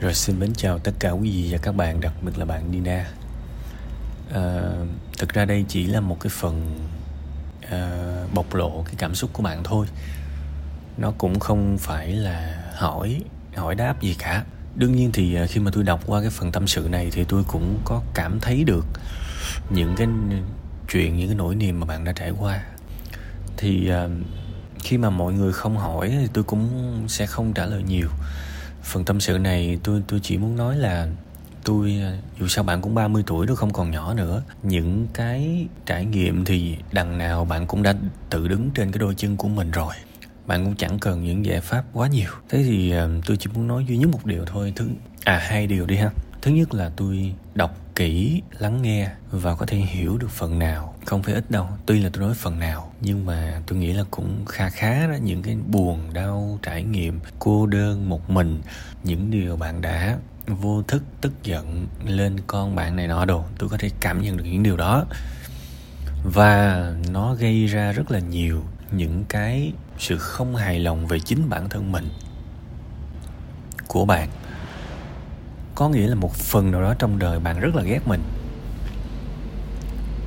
Rồi xin mến chào tất cả quý vị và các bạn, đặc biệt là bạn Nina. À, thực ra đây chỉ là một cái phần à, bộc lộ cái cảm xúc của bạn thôi. Nó cũng không phải là hỏi hỏi đáp gì cả. Đương nhiên thì ờ, khi mà tôi đọc qua cái phần tâm sự này thì tôi cũng có cảm thấy được những cái chuyện, những cái nỗi niềm mà bạn đã trải qua. Thì à, khi mà mọi người không hỏi thì tôi cũng sẽ không trả lời nhiều phần tâm sự này tôi tôi chỉ muốn nói là tôi, dù sao bạn cũng 30 tuổi rồi không còn nhỏ nữa. Những cái trải nghiệm thì đằng nào bạn cũng đã tự đứng trên cái đôi chân của mình rồi. Bạn cũng chẳng cần những giải pháp quá nhiều. Thế thì ờ, tôi chỉ muốn nói duy nhất một điều thôi. Thứ à hai điều đi ha. Thứ nhất là tôi đọc kỹ, lắng nghe và có thể hiểu được phần nào. Không phải ít đâu, tuy là tôi nói phần nào, nhưng mà tôi nghĩ là cũng kha khá đó, những cái buồn, đau, trải nghiệm, cô đơn, một mình, những điều bạn đã vô thức, tức giận lên con bạn này nọ đồ, tôi có thể cảm nhận được những điều đó. Và nó gây ra rất là nhiều những cái sự không hài lòng về chính bản thân mình, của bạn có nghĩa là một phần nào đó trong đời bạn rất là ghét mình.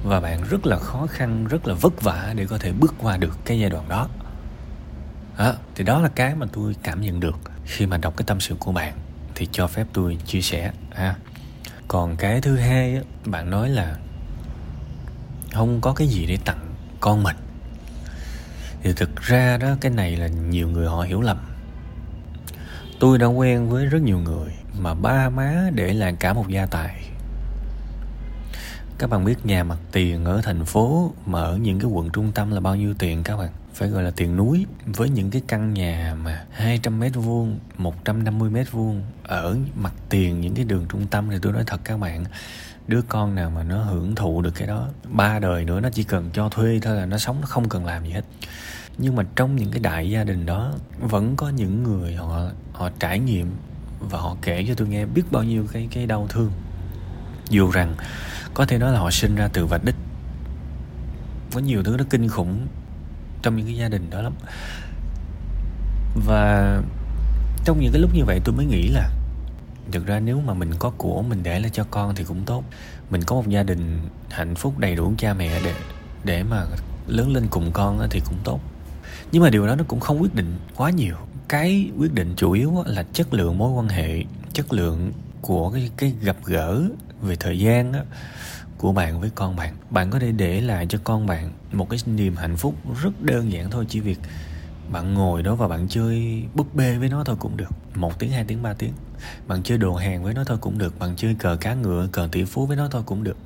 Và bạn rất là khó khăn rất là vất vả để có thể bước qua được cái giai đoạn đó. À, thì đó là cái mà tôi cảm nhận được khi mà đọc cái tâm sự của bạn thì cho phép tôi chia sẻ ha. Còn cái thứ hai bạn nói là không có cái gì để tặng con mình. Thì thực ra đó cái này là nhiều người họ hiểu lầm tôi đã quen với rất nhiều người mà ba má để lại cả một gia tài các bạn biết nhà mặt tiền ở thành phố mà ở những cái quận trung tâm là bao nhiêu tiền các bạn? Phải gọi là tiền núi với những cái căn nhà mà 200 mét vuông 150 mét vuông. Ở mặt tiền những cái đường trung tâm thì tôi nói thật các bạn, đứa con nào mà nó hưởng thụ được cái đó, ba đời nữa nó chỉ cần cho thuê thôi là nó sống, nó không cần làm gì hết. Nhưng mà trong những cái đại gia đình đó, vẫn có những người họ họ trải nghiệm và họ kể cho tôi nghe biết bao nhiêu cái cái đau thương. Dù rằng có thể nói là họ sinh ra từ vạch đích. Có nhiều thứ nó kinh khủng trong những cái gia đình đó lắm. Và trong những cái lúc như vậy tôi mới nghĩ là thực ra nếu mà mình có của mình để lại cho con thì cũng tốt. Mình có một gia đình hạnh phúc đầy đủ cha mẹ để để mà lớn lên cùng con thì cũng tốt. Nhưng mà điều đó nó cũng không quyết định quá nhiều. Cái quyết định chủ yếu là chất lượng mối quan hệ, chất lượng của cái cái gặp gỡ về thời gian á, của bạn với con bạn. Bạn có thể để lại cho con bạn một cái niềm hạnh phúc rất đơn giản thôi chỉ việc bạn ngồi đó và bạn chơi búp bê với nó thôi cũng được. Một tiếng hai tiếng ba tiếng. Bạn chơi đồ hàng với nó thôi cũng được. Bạn chơi cờ cá ngựa cờ tỷ phú với nó thôi cũng được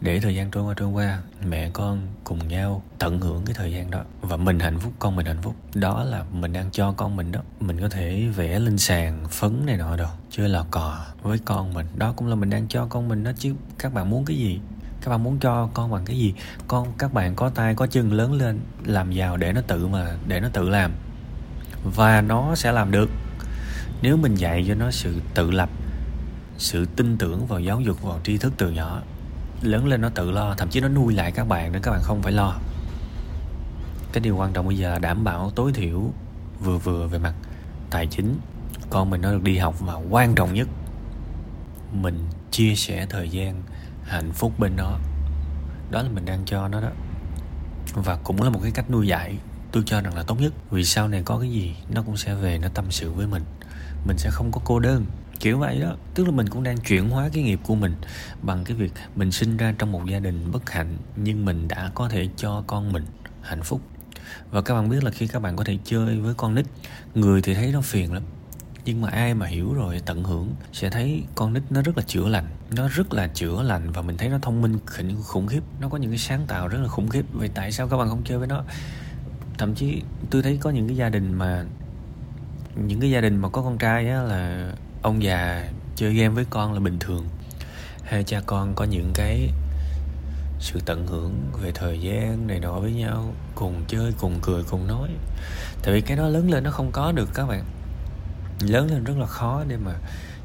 để thời gian trôi qua trôi qua, mẹ con cùng nhau tận hưởng cái thời gian đó. Và mình hạnh phúc, con mình hạnh phúc. Đó là mình đang cho con mình đó. Mình có thể vẽ lên sàn phấn này nọ đâu chơi lò cò với con mình. Đó cũng là mình đang cho con mình đó, chứ các bạn muốn cái gì? Các bạn muốn cho con bằng cái gì? Con, các bạn có tay, có chân lớn lên, làm giàu để nó tự mà, để nó tự làm. Và nó sẽ làm được. Nếu mình dạy cho nó sự tự lập, sự tin tưởng vào giáo dục, vào tri thức từ nhỏ lớn lên nó tự lo, thậm chí nó nuôi lại các bạn để các bạn không phải lo. Cái điều quan trọng bây giờ là đảm bảo tối thiểu vừa vừa về mặt tài chính. Con mình nó được đi học và quan trọng nhất, mình chia sẻ thời gian hạnh phúc bên nó. Đó là mình đang cho nó đó. Và cũng là một cái cách nuôi dạy, tôi cho rằng là tốt nhất. Vì sau này có cái gì, nó cũng sẽ về, nó tâm sự với mình. Mình sẽ không có cô đơn kiểu vậy đó. Tức là mình cũng đang chuyển hóa cái nghiệp của mình bằng cái việc mình sinh ra trong một gia đình bất hạnh, nhưng mình đã có thể cho con mình hạnh phúc. Và các bạn biết là khi các bạn có thể chơi với con nít, người thì thấy nó phiền lắm. Nhưng mà ai mà hiểu rồi, tận hưởng, sẽ thấy con nít nó rất là chữa lành. Nó rất là chữa lành và mình thấy nó thông minh khủng khiếp. Nó có những cái sáng tạo rất là khủng khiếp. Vậy tại sao các bạn không chơi với nó? Thậm chí, tôi thấy có những cái gia đình mà, những cái gia đình mà có con trai á là ông già chơi game với con là bình thường. Hai cha con có những cái sự tận hưởng về thời gian này nọ với nhau, cùng chơi, cùng cười, cùng nói. Tại vì cái đó lớn lên nó không có được các bạn. Lớn lên rất là khó để mà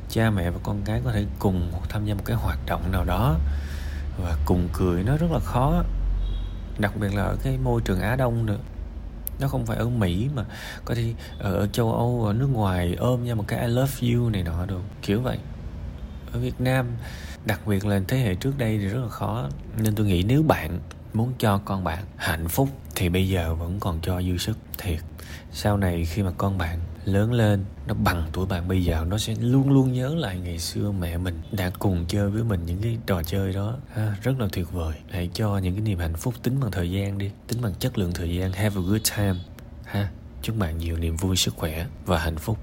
cha mẹ và con cái có thể cùng tham gia một cái hoạt động nào đó. Và cùng cười nó rất là khó, đặc biệt là ở cái môi trường á đông nữa nó không phải ở mỹ mà có thể ở châu âu, ở nước ngoài ôm nhau một cái i love you này nọ được kiểu vậy. Ở việt nam, đặc biệt là thế hệ trước đây thì rất là khó. Nên tôi nghĩ nếu bạn muốn cho con bạn hạnh phúc thì bây giờ vẫn còn cho dư sức thiệt. Sau này khi mà con bạn lớn lên nó bằng tuổi bạn. Bây giờ nó sẽ luôn luôn nhớ lại ngày xưa mẹ mình đã cùng chơi với mình những cái trò chơi đó. Ha, rất là tuyệt vời. Hãy cho những cái niềm hạnh phúc tính bằng thời gian đi tính bằng chất lượng thời gian. Have a good time. Ha chúc bạn nhiều niềm vui sức khỏe và hạnh phúc.